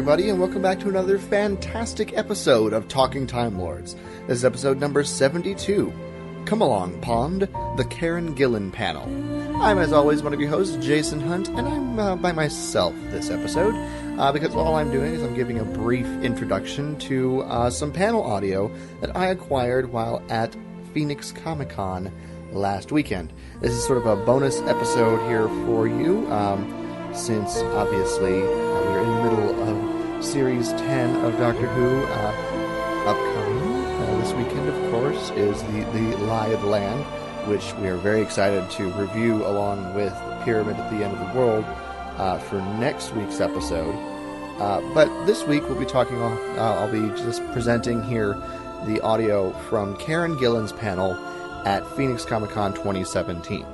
Everybody, and welcome back to another fantastic episode of Talking Time Lords. This is episode number 72. Come along, Pond, the Karen Gillan panel. I'm, as always, one of your hosts, Jason Hunt, and I'm uh, by myself this episode uh, because all I'm doing is I'm giving a brief introduction to uh, some panel audio that I acquired while at Phoenix Comic Con last weekend. This is sort of a bonus episode here for you, um, since obviously uh, we are in the middle Series 10 of Doctor Who. Uh, upcoming uh, this weekend, of course, is the, the Lie of the Land, which we are very excited to review along with Pyramid at the End of the World uh, for next week's episode. Uh, but this week we'll be talking, uh, I'll be just presenting here the audio from Karen Gillan's panel at Phoenix Comic Con 2017.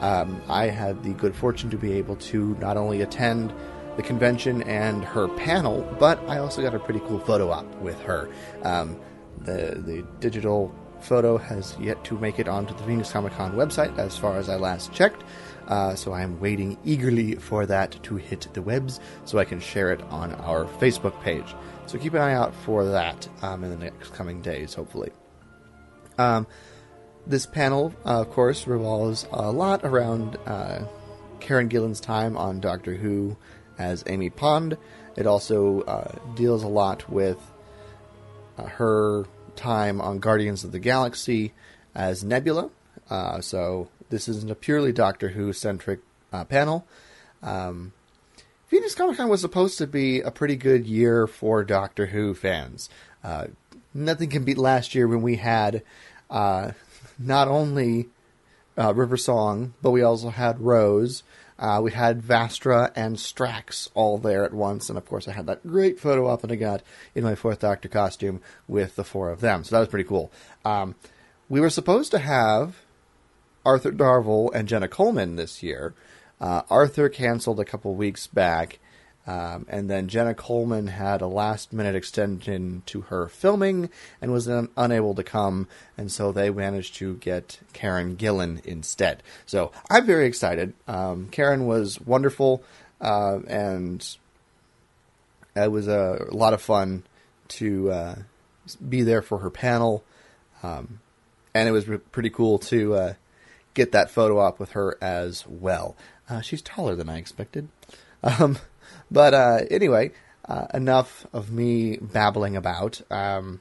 Um, I had the good fortune to be able to not only attend the convention and her panel, but I also got a pretty cool photo op with her. Um, the the digital photo has yet to make it onto the Phoenix Comic Con website, as far as I last checked. Uh, so I'm waiting eagerly for that to hit the webs, so I can share it on our Facebook page. So keep an eye out for that um, in the next coming days, hopefully. Um, this panel, uh, of course, revolves a lot around uh, Karen Gillan's time on Doctor Who as Amy Pond. It also uh, deals a lot with uh, her time on Guardians of the Galaxy as Nebula. Uh, so this isn't a purely Doctor Who centric uh, panel. Um, Phoenix Comic Con was supposed to be a pretty good year for Doctor Who fans. Uh, nothing can beat last year when we had uh, not only River Song, but we also had Rose. Uh, we had Vastra and Strax all there at once, and of course, I had that great photo op that I got in my Fourth Doctor costume with the four of them. So that was pretty cool. Um, we were supposed to have Arthur Darvill and Jenna Coleman this year. Uh, Arthur canceled a couple weeks back, um, and then Jenna Coleman had a last minute extension to her filming and was un- unable to come, and so they managed to get Karen Gillan instead. So I'm very excited. Um, Karen was wonderful, uh, and it was a, lot of fun to uh, be there for her panel. Um, and it was re- pretty cool to uh, get that photo op with her as well. Uh, she's taller than I expected. Um, but uh, anyway, uh, enough of me babbling about. Um,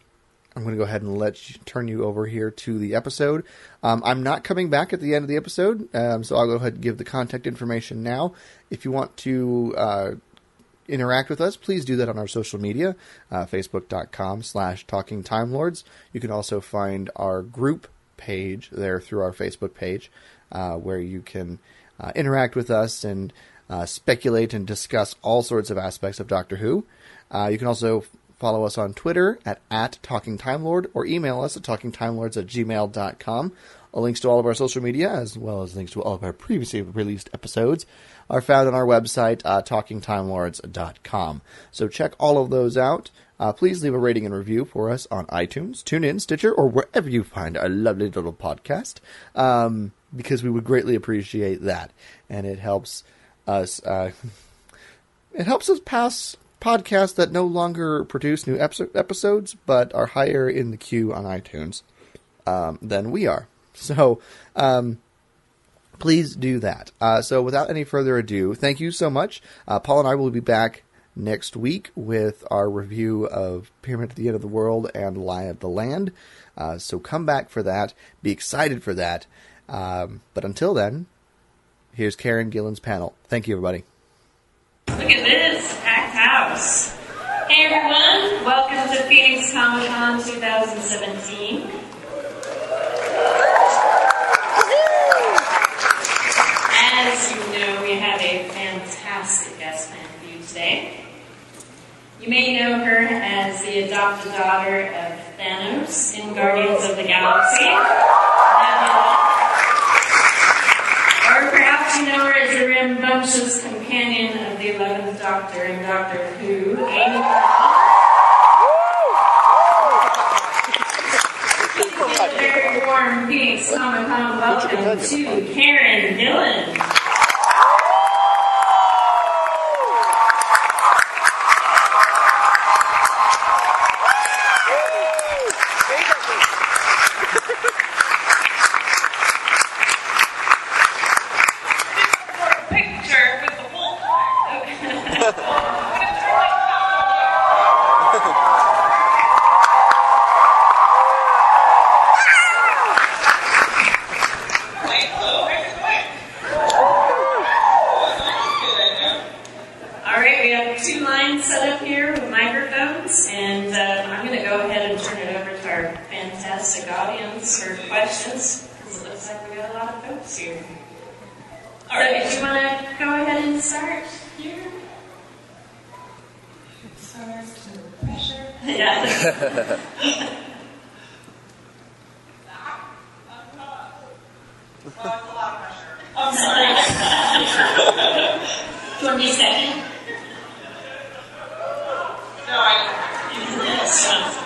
I'm going to go ahead and let you, turn you over here to the episode. Um, I'm not coming back at the end of the episode, um, so I'll go ahead and give the contact information now. If you want to uh, interact with us, please do that on our social media, uh, facebook.com slash talking time lords. You can also find our group page there through our Facebook page, uh, where you can uh, interact with us and uh, speculate and discuss all sorts of aspects of Doctor Who. Uh, you can also follow us on Twitter at, at or email us at talkingtimelords at gmail.com. Links to all of our social media, as well as links to all of our previously released episodes, are found on our website, uh, talkingtimelords.com. So check all of those out. Uh, please leave a rating and review for us on iTunes, TuneIn, Stitcher, or wherever you find our lovely little podcast, um, because we would greatly appreciate that, and it helps us. Uh, it helps us pass podcasts that no longer produce new episodes, but are higher in the queue on iTunes um, than we are. So, um, please do that. Uh, so, without any further ado, thank you so much. Uh, Paul and I will be back next week with our review of Pyramid at the End of the World and Lie of the Land. Uh, so, come back for that. Be excited for that. Um, but until then, here's Karen Gillan's panel. Thank you, everybody. Look at this packed house. Hey, everyone. Welcome to Phoenix Comic Con 2017. As you know, we have a fantastic guest man for you today. You may know her as the adopted daughter of Thanos in Guardians of the Galaxy. Or perhaps you know her as the rambunctious companion of the 11th Doctor in Doctor Who, Amy Very warm Comic Con welcome to Karen Gillan. set up here with microphones, and uh, I'm going to go ahead and turn it over to our fantastic audience for questions, because it looks like we got a lot of folks here. All right, do you want to go ahead and start here? So pressure. Yeah. Well, a lot of pressure. I'm sorry. 20 second? like in the sense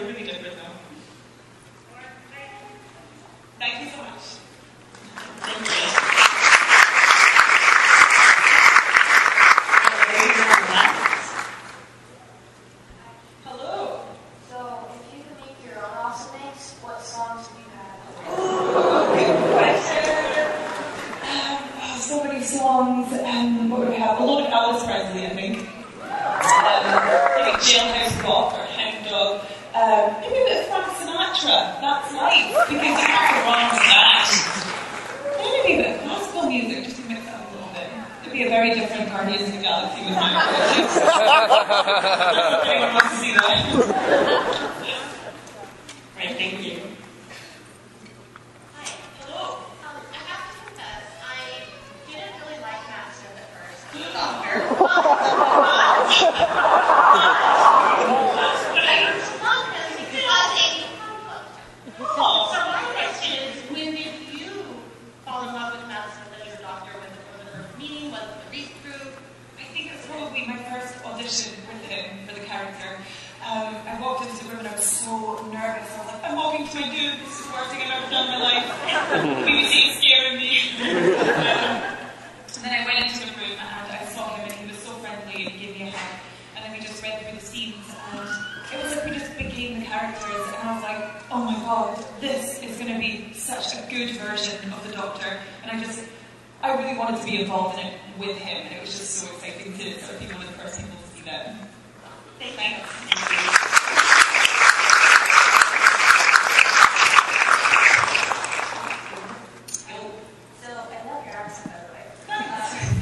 every week like that now.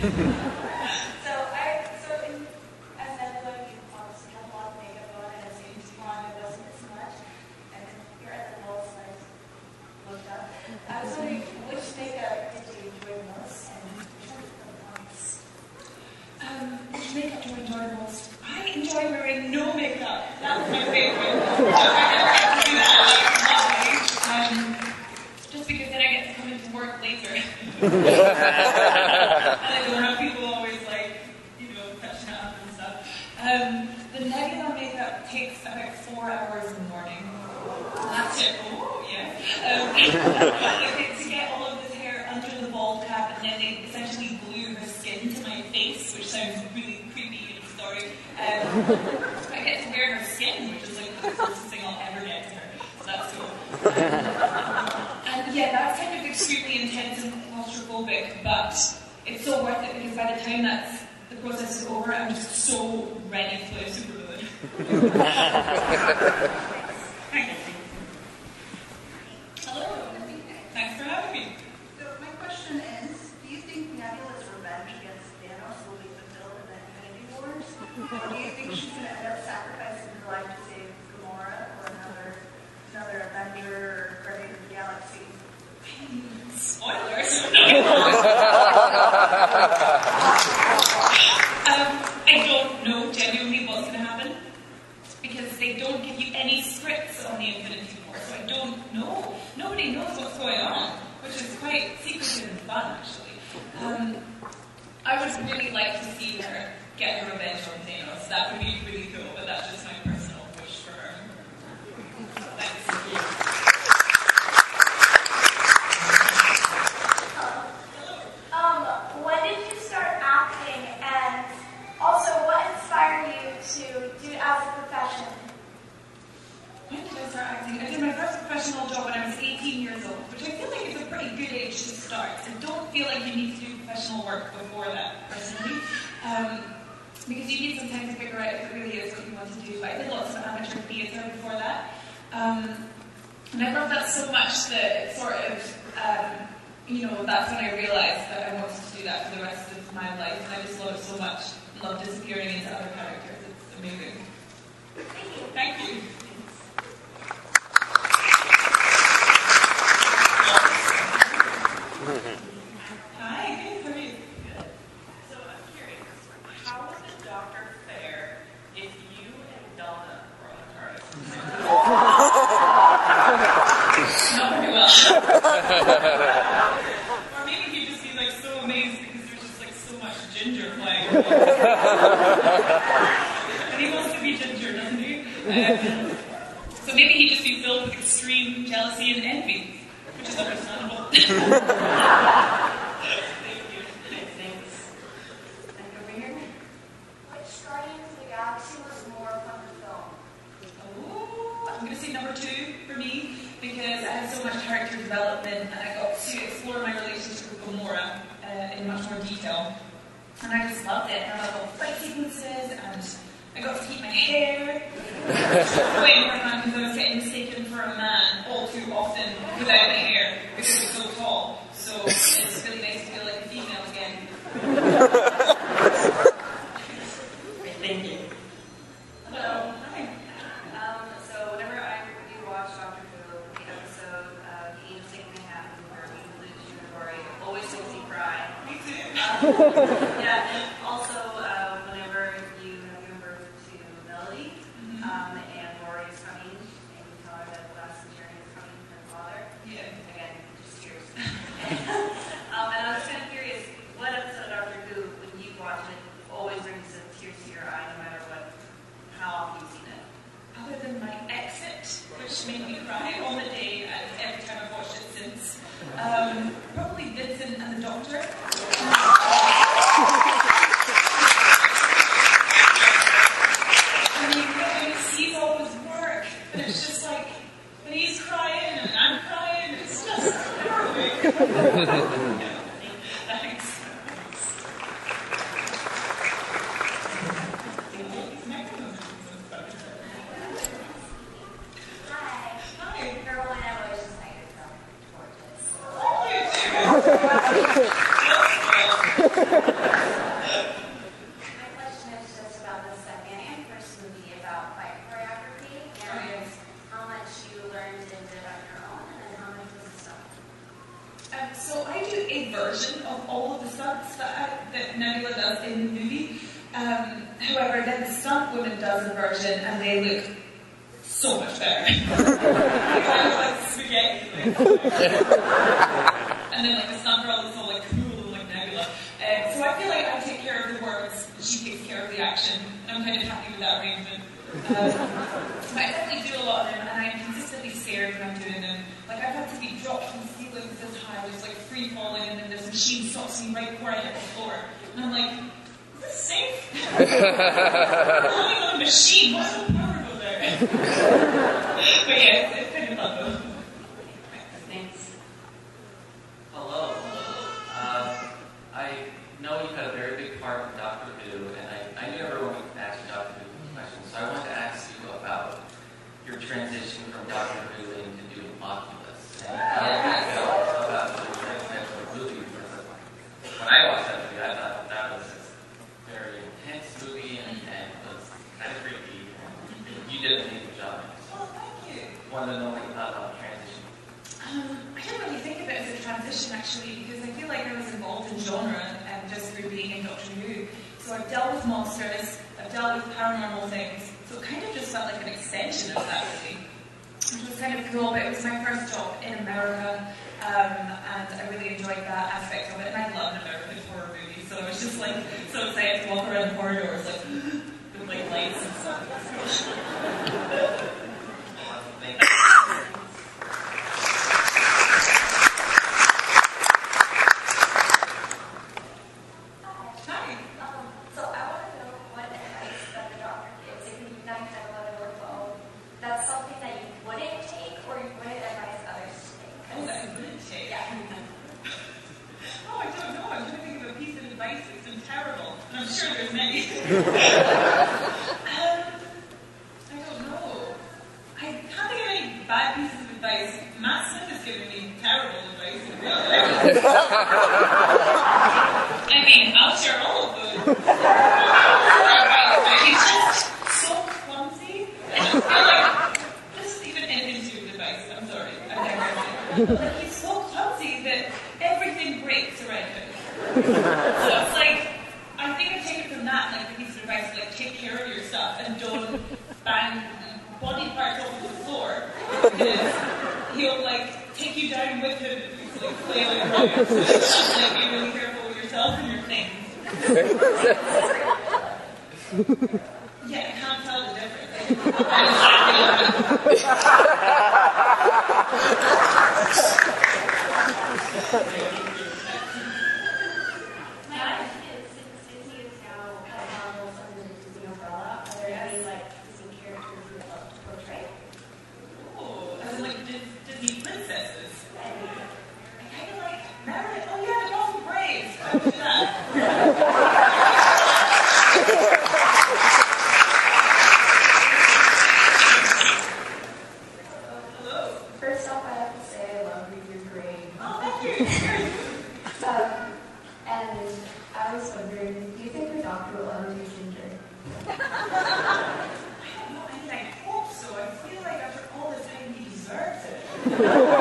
フフフ。fun, actually. Um, I would really like to see her get her revenge on Thanos. That would be really cool. do. I did lots of amateur theatre before that. Um, and I loved that so much that it sort of, um, you know, that's when I realised that I wanted to do that for the rest of my life. And I just loved it so much. Love disappearing into other characters. It's amazing. Thank you. Thank you. And I just loved it. And I love all the fight sequences, and I got to keep my hair. Waiting for time because I was getting mistaken for a man all too often without my hair because I'm so tall. So it's really nice to feel like a female again. Thank you. Hello. Hi. Um, so whenever I Doctor Who, the episode of The Angels Take Manhattan where we lose always makes me cry. Me too. however, then the stunt woman does a version and they look so much better. kind of like spaghetti. and then like the stunt girl is all like cool and like Nebula. Um, so I feel like I take care of the words, she takes care of the action, and I'm kind of happy with that arrangement. Um, but I definitely do a lot of them, and I'm consistently scared when I'm doing them. Like I've had to be dropped from ceilings this high, just like free falling, and then this machine stops me right before I hit the floor, and I'm like, is this safe? On a machine, why would the power go there? but yeah, it's, it's kind of fun though. Thanks. Hello. Uh, I know you've had a very big part in Doctor Who, and I, I knew everyone would ask you Doctor Who questions, so I wanted to ask you about your transition from Doctor Who into doing Oculus. And how did you feel about the transition to a movie? Because when I watched that movie, I thought that was a very intense movie and, and was kind of creepy. And you did a amazing job. Oh, thank you. Wanted to know what you thought about the transition. Um, I didn't really think of it as a transition actually, because I feel like I was involved in genre and just through being in Doctor Who. So I've dealt with monsters, I've dealt with paranormal things, so it kind of just felt like an extension of that really. Which was kind of cool, but it was my first job in America, um, and I really enjoyed that aspect of it, and I love an American horror movie, so I was just like so excited to walk around the corridors like with like lights and stuff. ハハハハ! Yeah.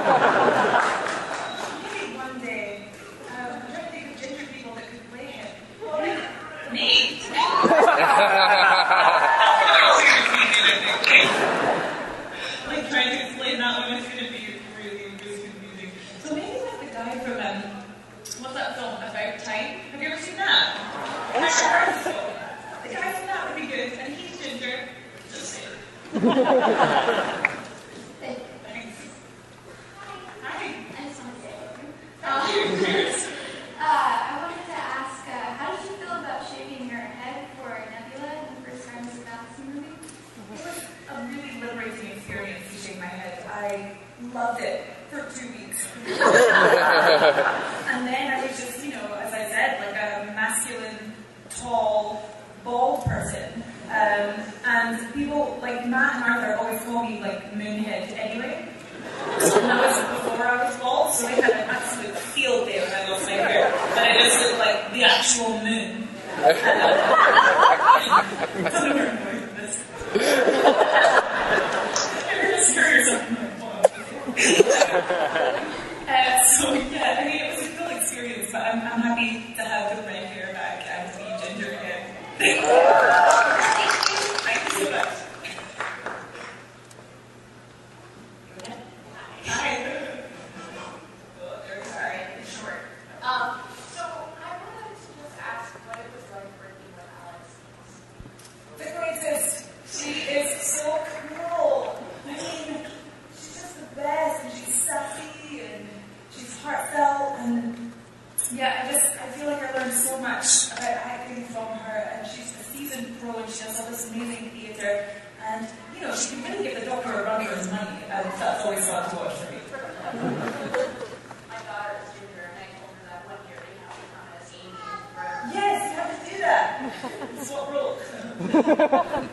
learned so much about acting from her, and she's a seasoned pro and she does all this amazing theatre. And, you know, she can really give the doctor a run for his money, and that's always fun to watch for me. My daughter is junior, and I told her that one year we have to come as Amy. Yes, you have to do that. It's what rules.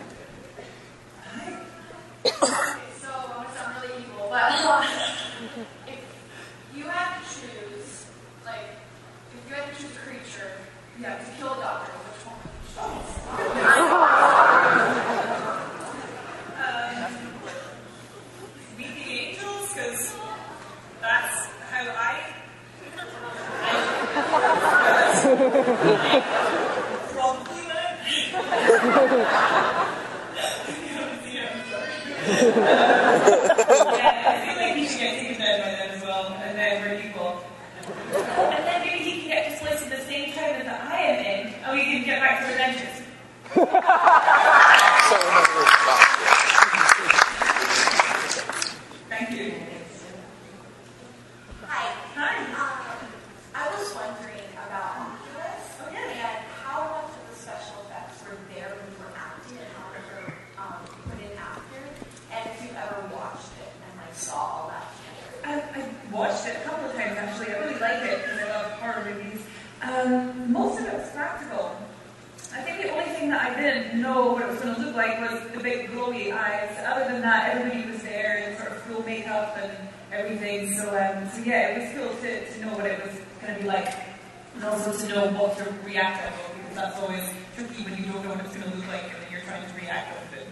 And also to know what to react to, because that's always tricky when you don't know what it's going to look like and then you're trying to react to it.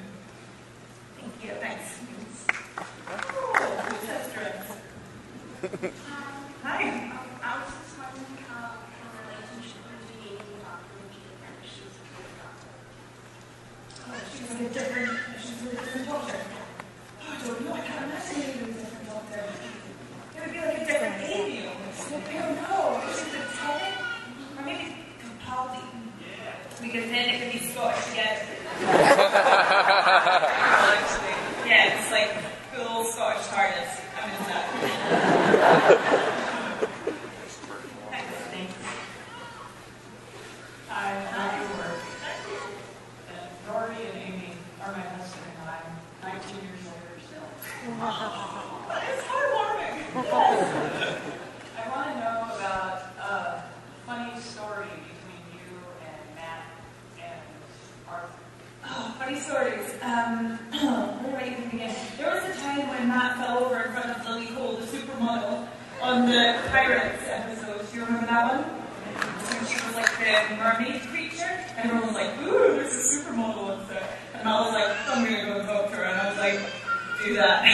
Thank you. Thanks. Oh, Hi. Hi. Oh, she's a different, she's a different culture. because then it can be Scottish again. yeah, it's like full Scottish harness. I'm. the mermaid creature, and everyone was like, ooh, there's a supermodel and there, And I was like, I'm gonna go talk to her, and I was like, do that.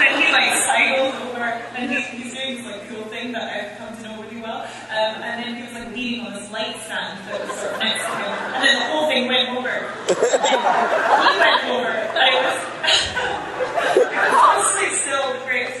and he like sidles over, and he, he's doing this like cool thing that I've come to know really well. Um, and then he was like leaning on this light stand that was sort of next to him, and then the whole thing went over. he went over, and I was, I still the greatest.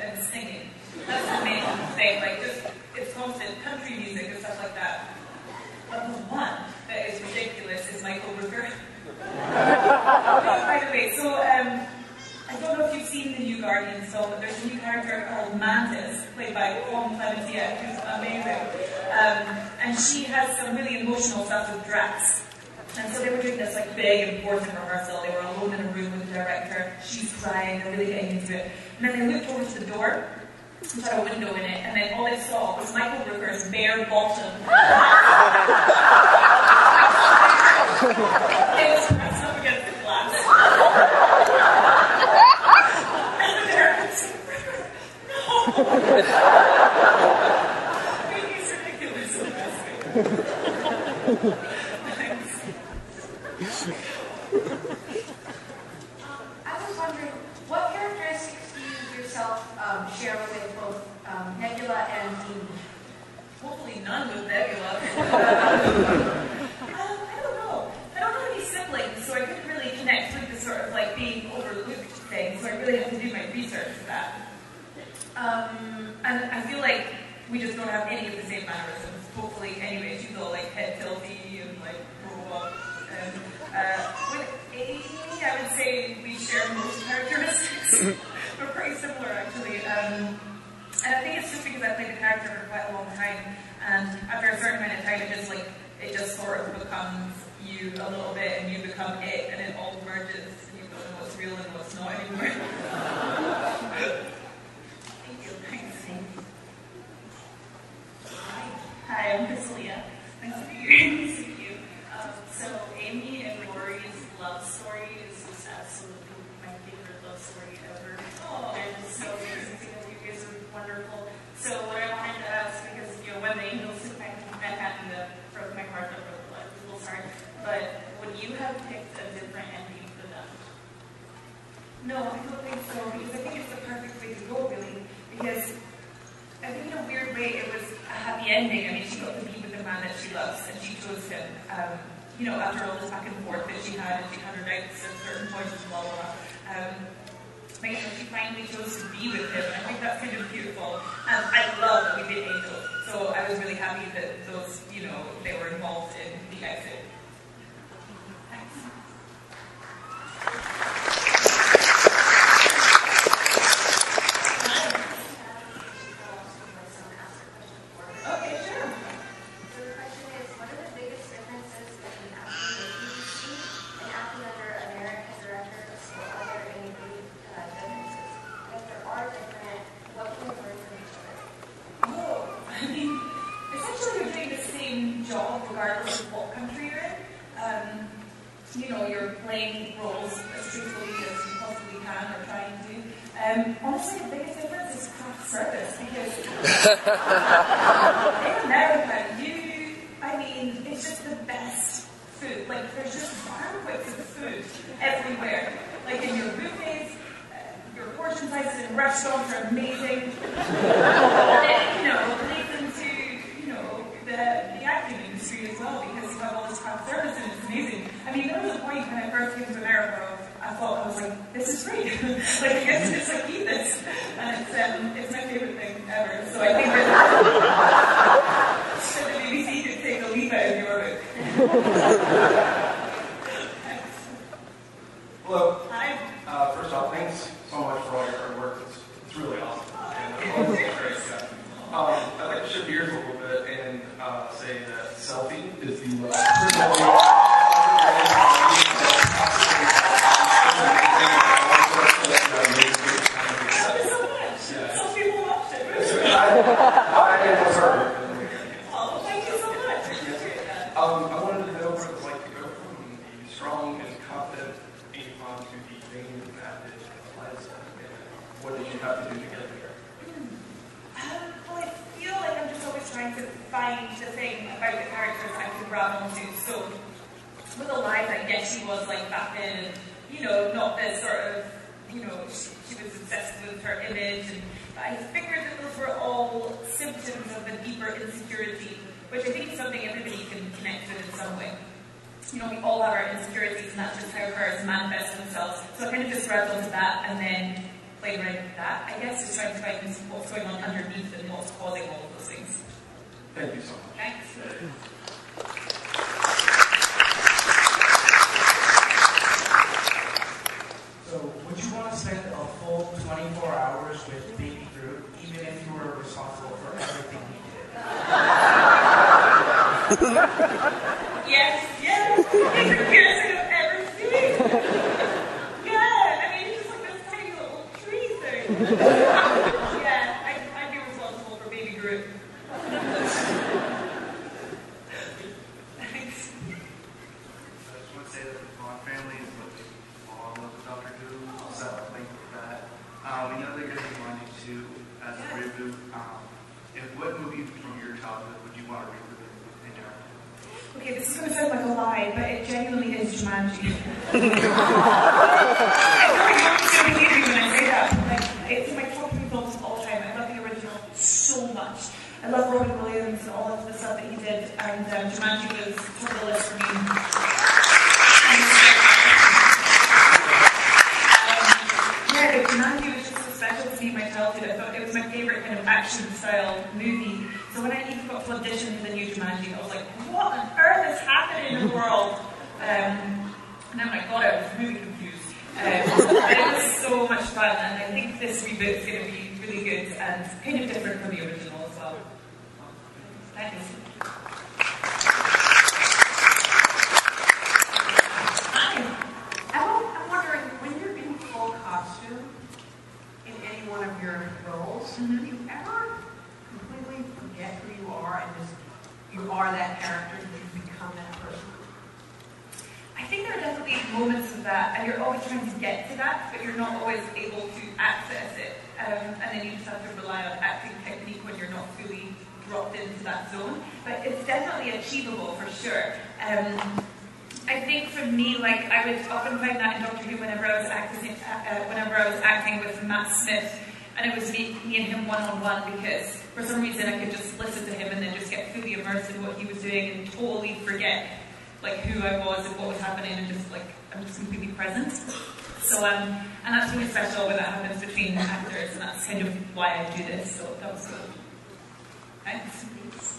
and singing. That's the main thing. Like just, it's constant country music and stuff like that. But the one that is ridiculous is Michael Rooker. By the way, so um, I don't know if you've seen the New Guardian film, but there's a new character called Mantis, played by Pom Klementieff, who's amazing. Um, and she has some really emotional stuff with Drax. And so they were doing this like big important rehearsal. They were alone in a room with the director. She's crying. They're really getting into it. And then they looked over to the door, which had a window in it, and then all they saw was Michael Rooker's bare bottom. it was pressed up against the glass. He's ridiculous. Thanks. I was wondering, what characteristics do you yourself um, share with both um, Nebula and Amy? Hopefully none with Nebula. um, I don't know. I don't have any siblings, so I couldn't really connect with the sort of like being overlooked thing, so I really had to do my research for that. Um, and I feel like we just don't have any of the same mannerisms. Hopefully, anyway, she's all like head tilty and like grow up. And uh, with Amy, I would say we share most characteristics. We're pretty similar, actually. Um, and I think it's just because I played the character for quite a long time, and after a certain amount of time, it just like it just sort of becomes you a little bit, and you become it, and it all merges, and you don't know what's real and what's not anymore. Thank you. Thanks. Hi. Hi, I'm Priscilla. Nice to meet you. nice to meet you. Um, so Amy and Rory's love story is just absolutely my favorite love story ever. Oh. They're just so amazing. You guys are wonderful. So what I wanted to ask, because you know when the angels took my Manhattan, the broke my heart, that broke my little heart. But would you have picked a different ending for them? No, I don't think so, because I think it's the perfect way to go, really. Because I think in a weird way it was a happy ending. I mean, she got to be with the man that she loves, and she chose him. Um, you know, after all this back and forth that she had, and she had her doubts at certain points, blah, blah. Um, you know, she finally chose to be with him, and I think that's kind of beautiful. And I love that we did Angel, so I was really happy that those, you know, they were involved in the exit. Okay, sure. So the question is, what are the biggest differences between acting with BBC and acting under a American director, or are there any big uh, differences? If there are different, what can we learn from each other? Oh, I mean, essentially you're doing the same job regardless of what country you're in. Um, you know, you're playing roles as truthfully as you possibly can or trying to. Um, honestly, the biggest difference is craft service because in America, you, I mean, it's just the best food. Like, there's just banquets of food everywhere. Like in your buffets, uh, your portion sizes in restaurants are amazing. And then, you know, leads into, you know, the, the acting industry as well because you have all this craft service and it's amazing. I mean, there was a point when I first came to America, I thought, I was like, this is great. like, I guess just like eat this. And it's, um, it's my favorite thing ever. So I think that the BBC could take a leaf out of your book. whenever I was acting, uh, uh, whenever I was acting with Matt Smith, and it was me, me and him one on one because for some reason I could just listen to him and then just get fully immersed in what he was doing and totally forget like who I was and what was happening and just like I'm just completely present. So um, and that's really special when that happens between actors, and that's kind of why I do this. So that was. Thanks.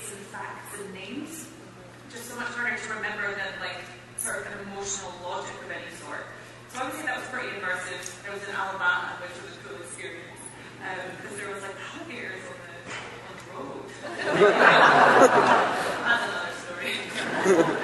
dates and facts and names. Just so much harder to remember than like sort of an emotional logic of any sort. So I would say that was pretty immersive. I was in Alabama, which was a cool experience because um, there was like alligators on the, on the road. That's another story.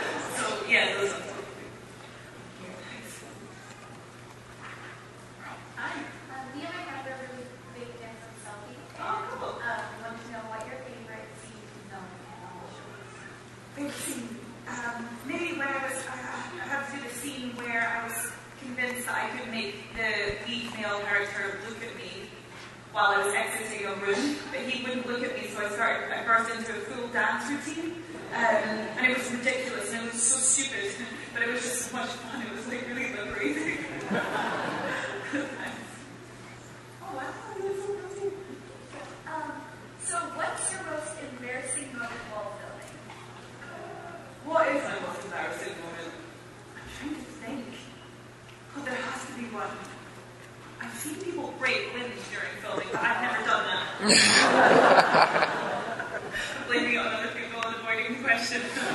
I burst into a full dance routine. Um, and it was ridiculous and it was so stupid, but it was just so much fun. It was like really liberating. oh, wow. Um, so what's your most embarrassing moment filming? What is my most embarrassing moment? I'm trying to think. Oh, there has to be one. I've seen people break limbs during filming, but I've never done that.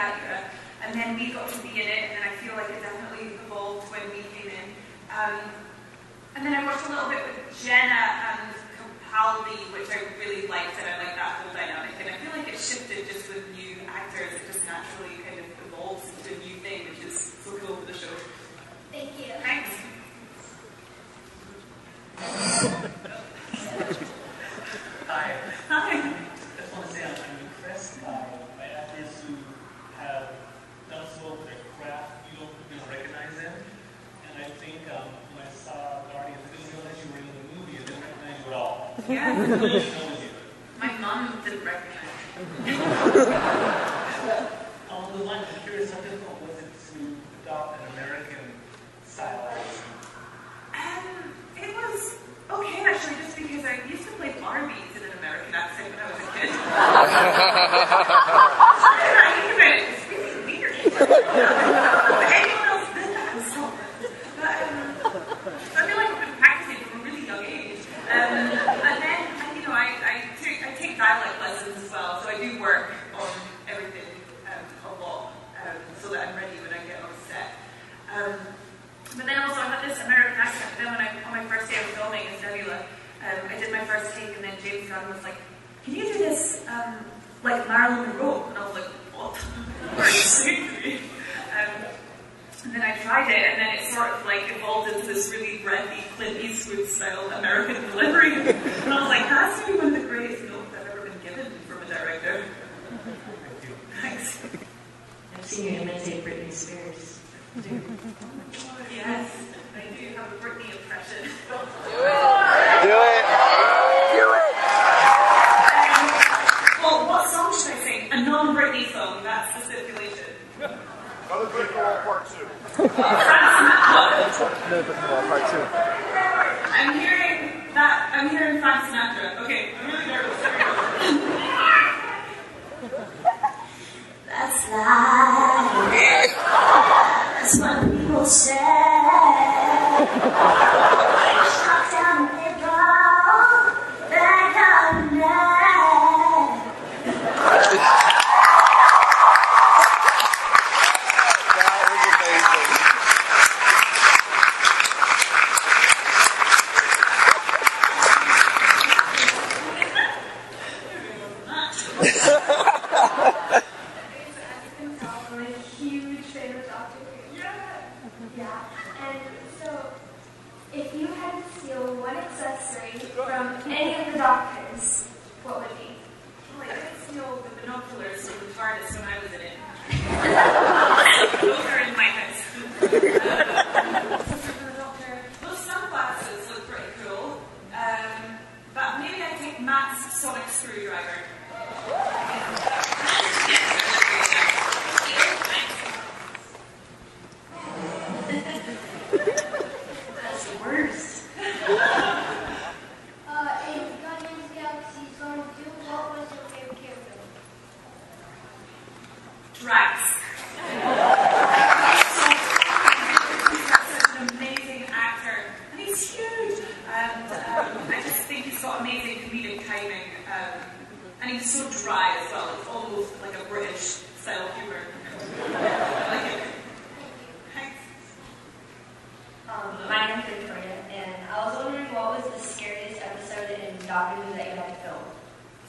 that era. And then we got to be in it, and then I feel like it definitely evolved when we came in. Um, and then I worked a little bit with Jenna and Capaldi, which I really liked, and I like that whole dynamic. And I feel like it shifted just with new actors, it just naturally kind of My mom didn't recognize me. On the one, I'm curious, how difficult was it to adopt an American style Um, it was okay, actually, just because I used to play Barbies in an American accent when I was a kid. I didn't even, it's really weird. then when I, on my first day of filming in Sevilla, um, I did my first take and then James Gunn was like, can you do this um, like Marilyn Monroe? And I was like, what? Are you? Um, and then I tried it, and then it sort of like evolved into this really breathy Clint Eastwood style American delivery. and I was like, that's to be one of the greatest notes I've ever been given from a director. Thanks. I've seen you imitate Britney Spears. yes. I do have a Britney impression. Do it. Do it. Do it. well, what song should I sing? A non-Britney song. That's the stipulation. Another Brick Wall Part 2. Another Brick Wall Part Two. I'm hearing that. I'm hearing Frank Sinatra. Okay, I'm really nervous. Here we. That's life. That's what people say. Shut down the door. Back on night. I'm a huge fan of Doctor Who. Yeah. And so, if you had to steal one accessory from any of the doctors, what would it be? Well, I did steal the binoculars from the TARDIS when I was in it. Those are in my house. Uh, for the doctor, those sunglasses look pretty cool. Um, but maybe I take Matt's sonic screwdriver. That's the worst. Uh, in Guardians of the Galaxy Zone 2, what was your favorite character? Drax. He's such an amazing actor, and he's huge. And um, I just think he's got amazing comedic timing, um, and he's so dry as well. It's almost like a British style humor. Like. Um, my name's Victoria, and I was wondering what was the scariest episode in Doctor Who that you had to film?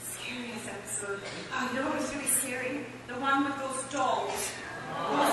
Scariest episode. Oh, you know what was really scary? The one with those dolls. What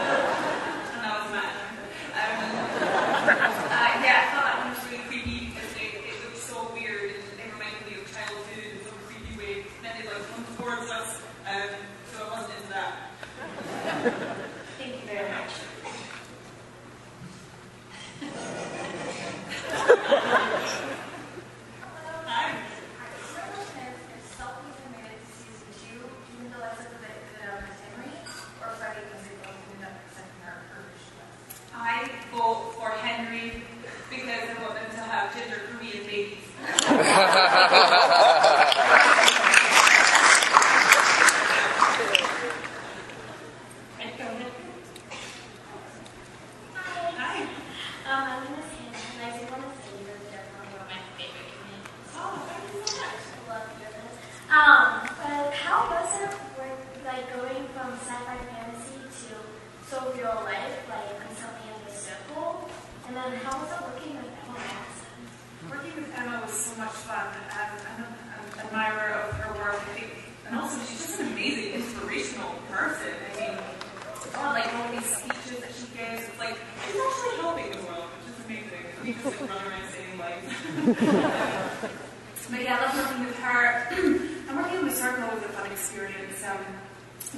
but yeah, I love working with her. and working in the circle was a fun experience. Um,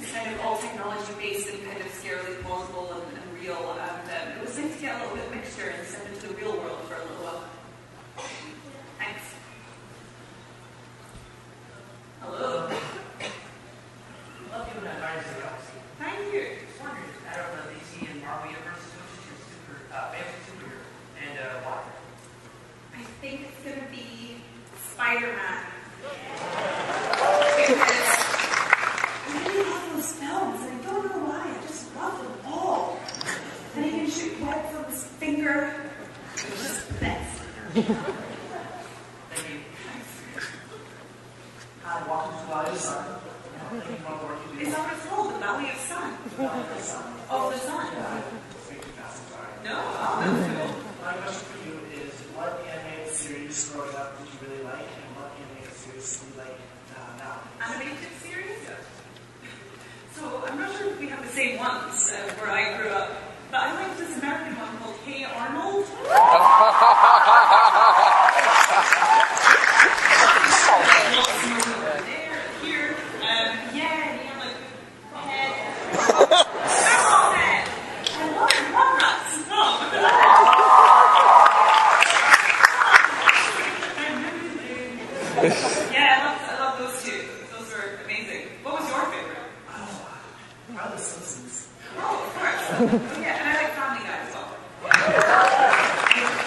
it's kind of all technology based and kind of scarily plausible and, and real. And um, it was nice to get a little bit of mixture and step into the real world for a little while. Thanks. Hello. Love you in Guardians of the Galaxy. Thank you. Just wondering, out of the DC and Marvel universe, which is your super, uh, favorite superhero, and uh, why? I think it's gonna be Spider-Man. Because I really love those films, and I don't know why. I just love them all. And he can shoot web from his finger. It's just the best. Thank you. Hi, welcome to Live Sun. what it's called, the Valley of Sun. Of the Sun. No. Oh, that's cool. My question for you is, what animated series growing up did you really like, and what animated series do you like uh, now? Animated series? So I'm not sure if we have the same ones uh, where I grew up, but I liked this American one called Hey Arnold. There, here, um, yeah, and he had like a head. Arrow head. And one, one rat's Yeah, I love, I love those two. Those are amazing. What was your favorite? Of course. yeah, and I like Family Guy as well.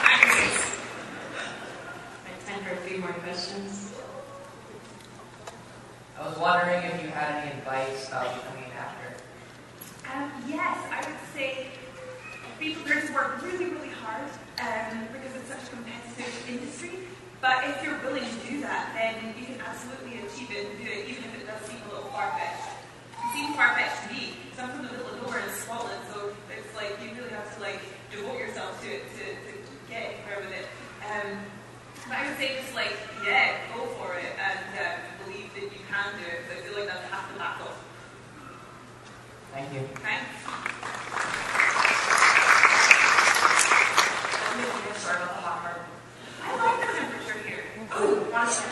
Actors. I have time for a few more questions. I was wondering if you had any advice about becoming an actor. Um, yes, I would say be prepared to work really, really hard um, because it's such a competitive industry. But if you're willing to do that, then you can absolutely achieve it and do it, even if it does seem a little far-fetched. It seems far-fetched to me, because I'm from the middle of nowhere in Scotland, so it's like you really have to like devote yourself to it to, to get anywhere with it. Um, but I would say just like, yeah, go for it and um, believe that you can do it, because I feel like that's half the battle. Thank you. Thanks. Sorry about the hot part. I like the temperature here. Ooh, want to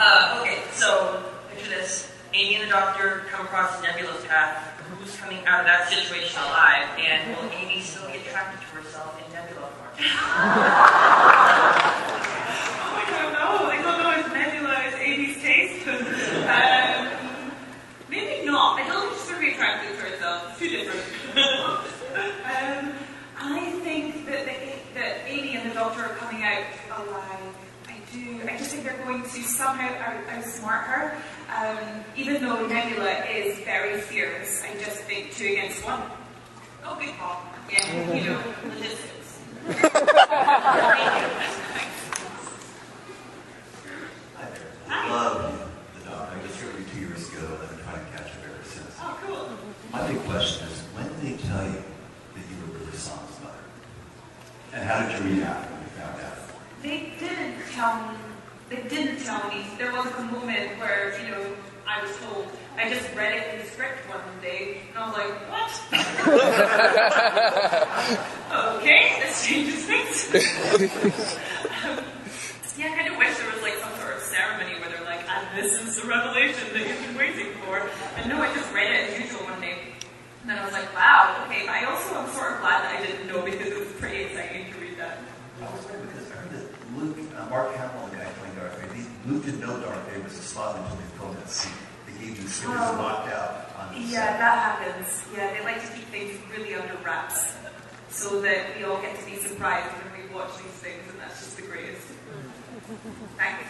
uh, okay, so picture this. Amy and the doctor come across Nebula's path. Who's coming out of that situation alive? And will Amy still be attracted to herself in Nebula form? I don't know. I don't know if Nebula is Amy's taste. um, maybe not. I don't think she's going to be attracted to herself. It's too different. um, I think that, the, that Amy and the Doctor are coming out alive. I do. I just think they're going to somehow out, outsmart her. Um, even though Nebula is very fierce, I just think two against one. Oh, good call. Yeah, you know, logistics. Hi there. I love the dog. I just heard you two years ago, and I've been trying to catch up ever since. Oh, cool. My big question is, when did they tell you that you were really Sana's mother? And how did you react when you found out? They didn't tell me. They didn't tell me. There wasn't a moment where, you know, I was told. I just read it in the script one day, and I was like, what? okay, this changes things. um, yeah, I kind of wish there was like some sort of ceremony where they're like, and this is the revelation that you've been waiting for. And no, I just read it as usual one day. And then I was like, wow, okay, I also am sort of glad that I didn't know because it was pretty exciting to read that. I was wondering because I heard that Luke, uh, Mark Hamill, the guy playing Darth Vader, Luke didn't know Darth Vader was a spot until they filmed that scene. They gave him series Oh. locked out on the Yeah, set. that happens. Yeah, they like to keep things really under wraps so that we all get to be surprised when we watch these things, and that's just the greatest. Thanks.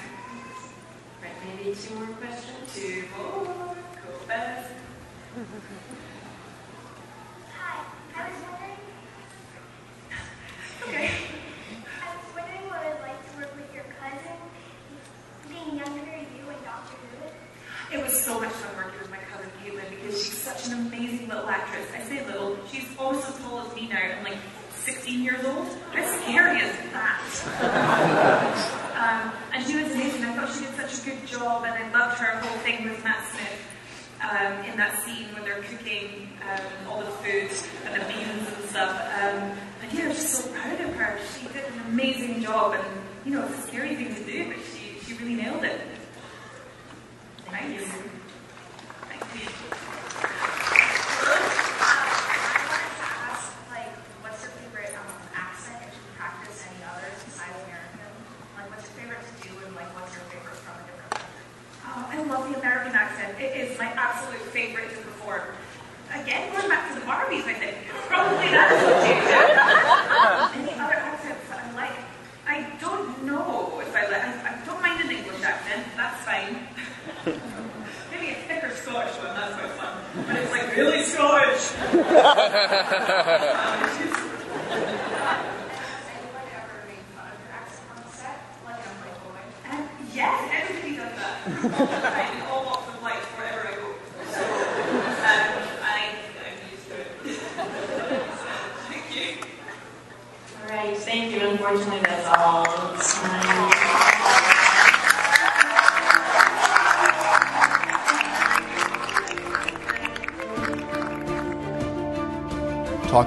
Right, maybe two more questions? Two more. Go fast. It was so much fun working with my cousin Caitlin because she's such an amazing little actress. I say little, she's almost as tall as me now and like 16 years old. How scary is that? um, and she was amazing. I thought she did such a good job and I loved her whole thing with Matt Smith. Um, in that scene when they're cooking um, all the food and the beans and stuff. Um, and yeah, I was just so proud of her. She did an amazing job and, you know, it's a scary thing to do, but she, she really nailed it. Thank you. Thank you.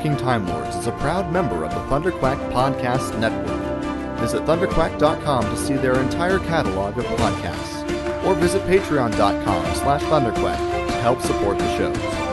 Talking Time Lords is a proud member of the Thunderquack Podcast Network. Visit thunderquack.com to see their entire catalog of podcasts, or visit patreon.com slash thunderquack to help support the show.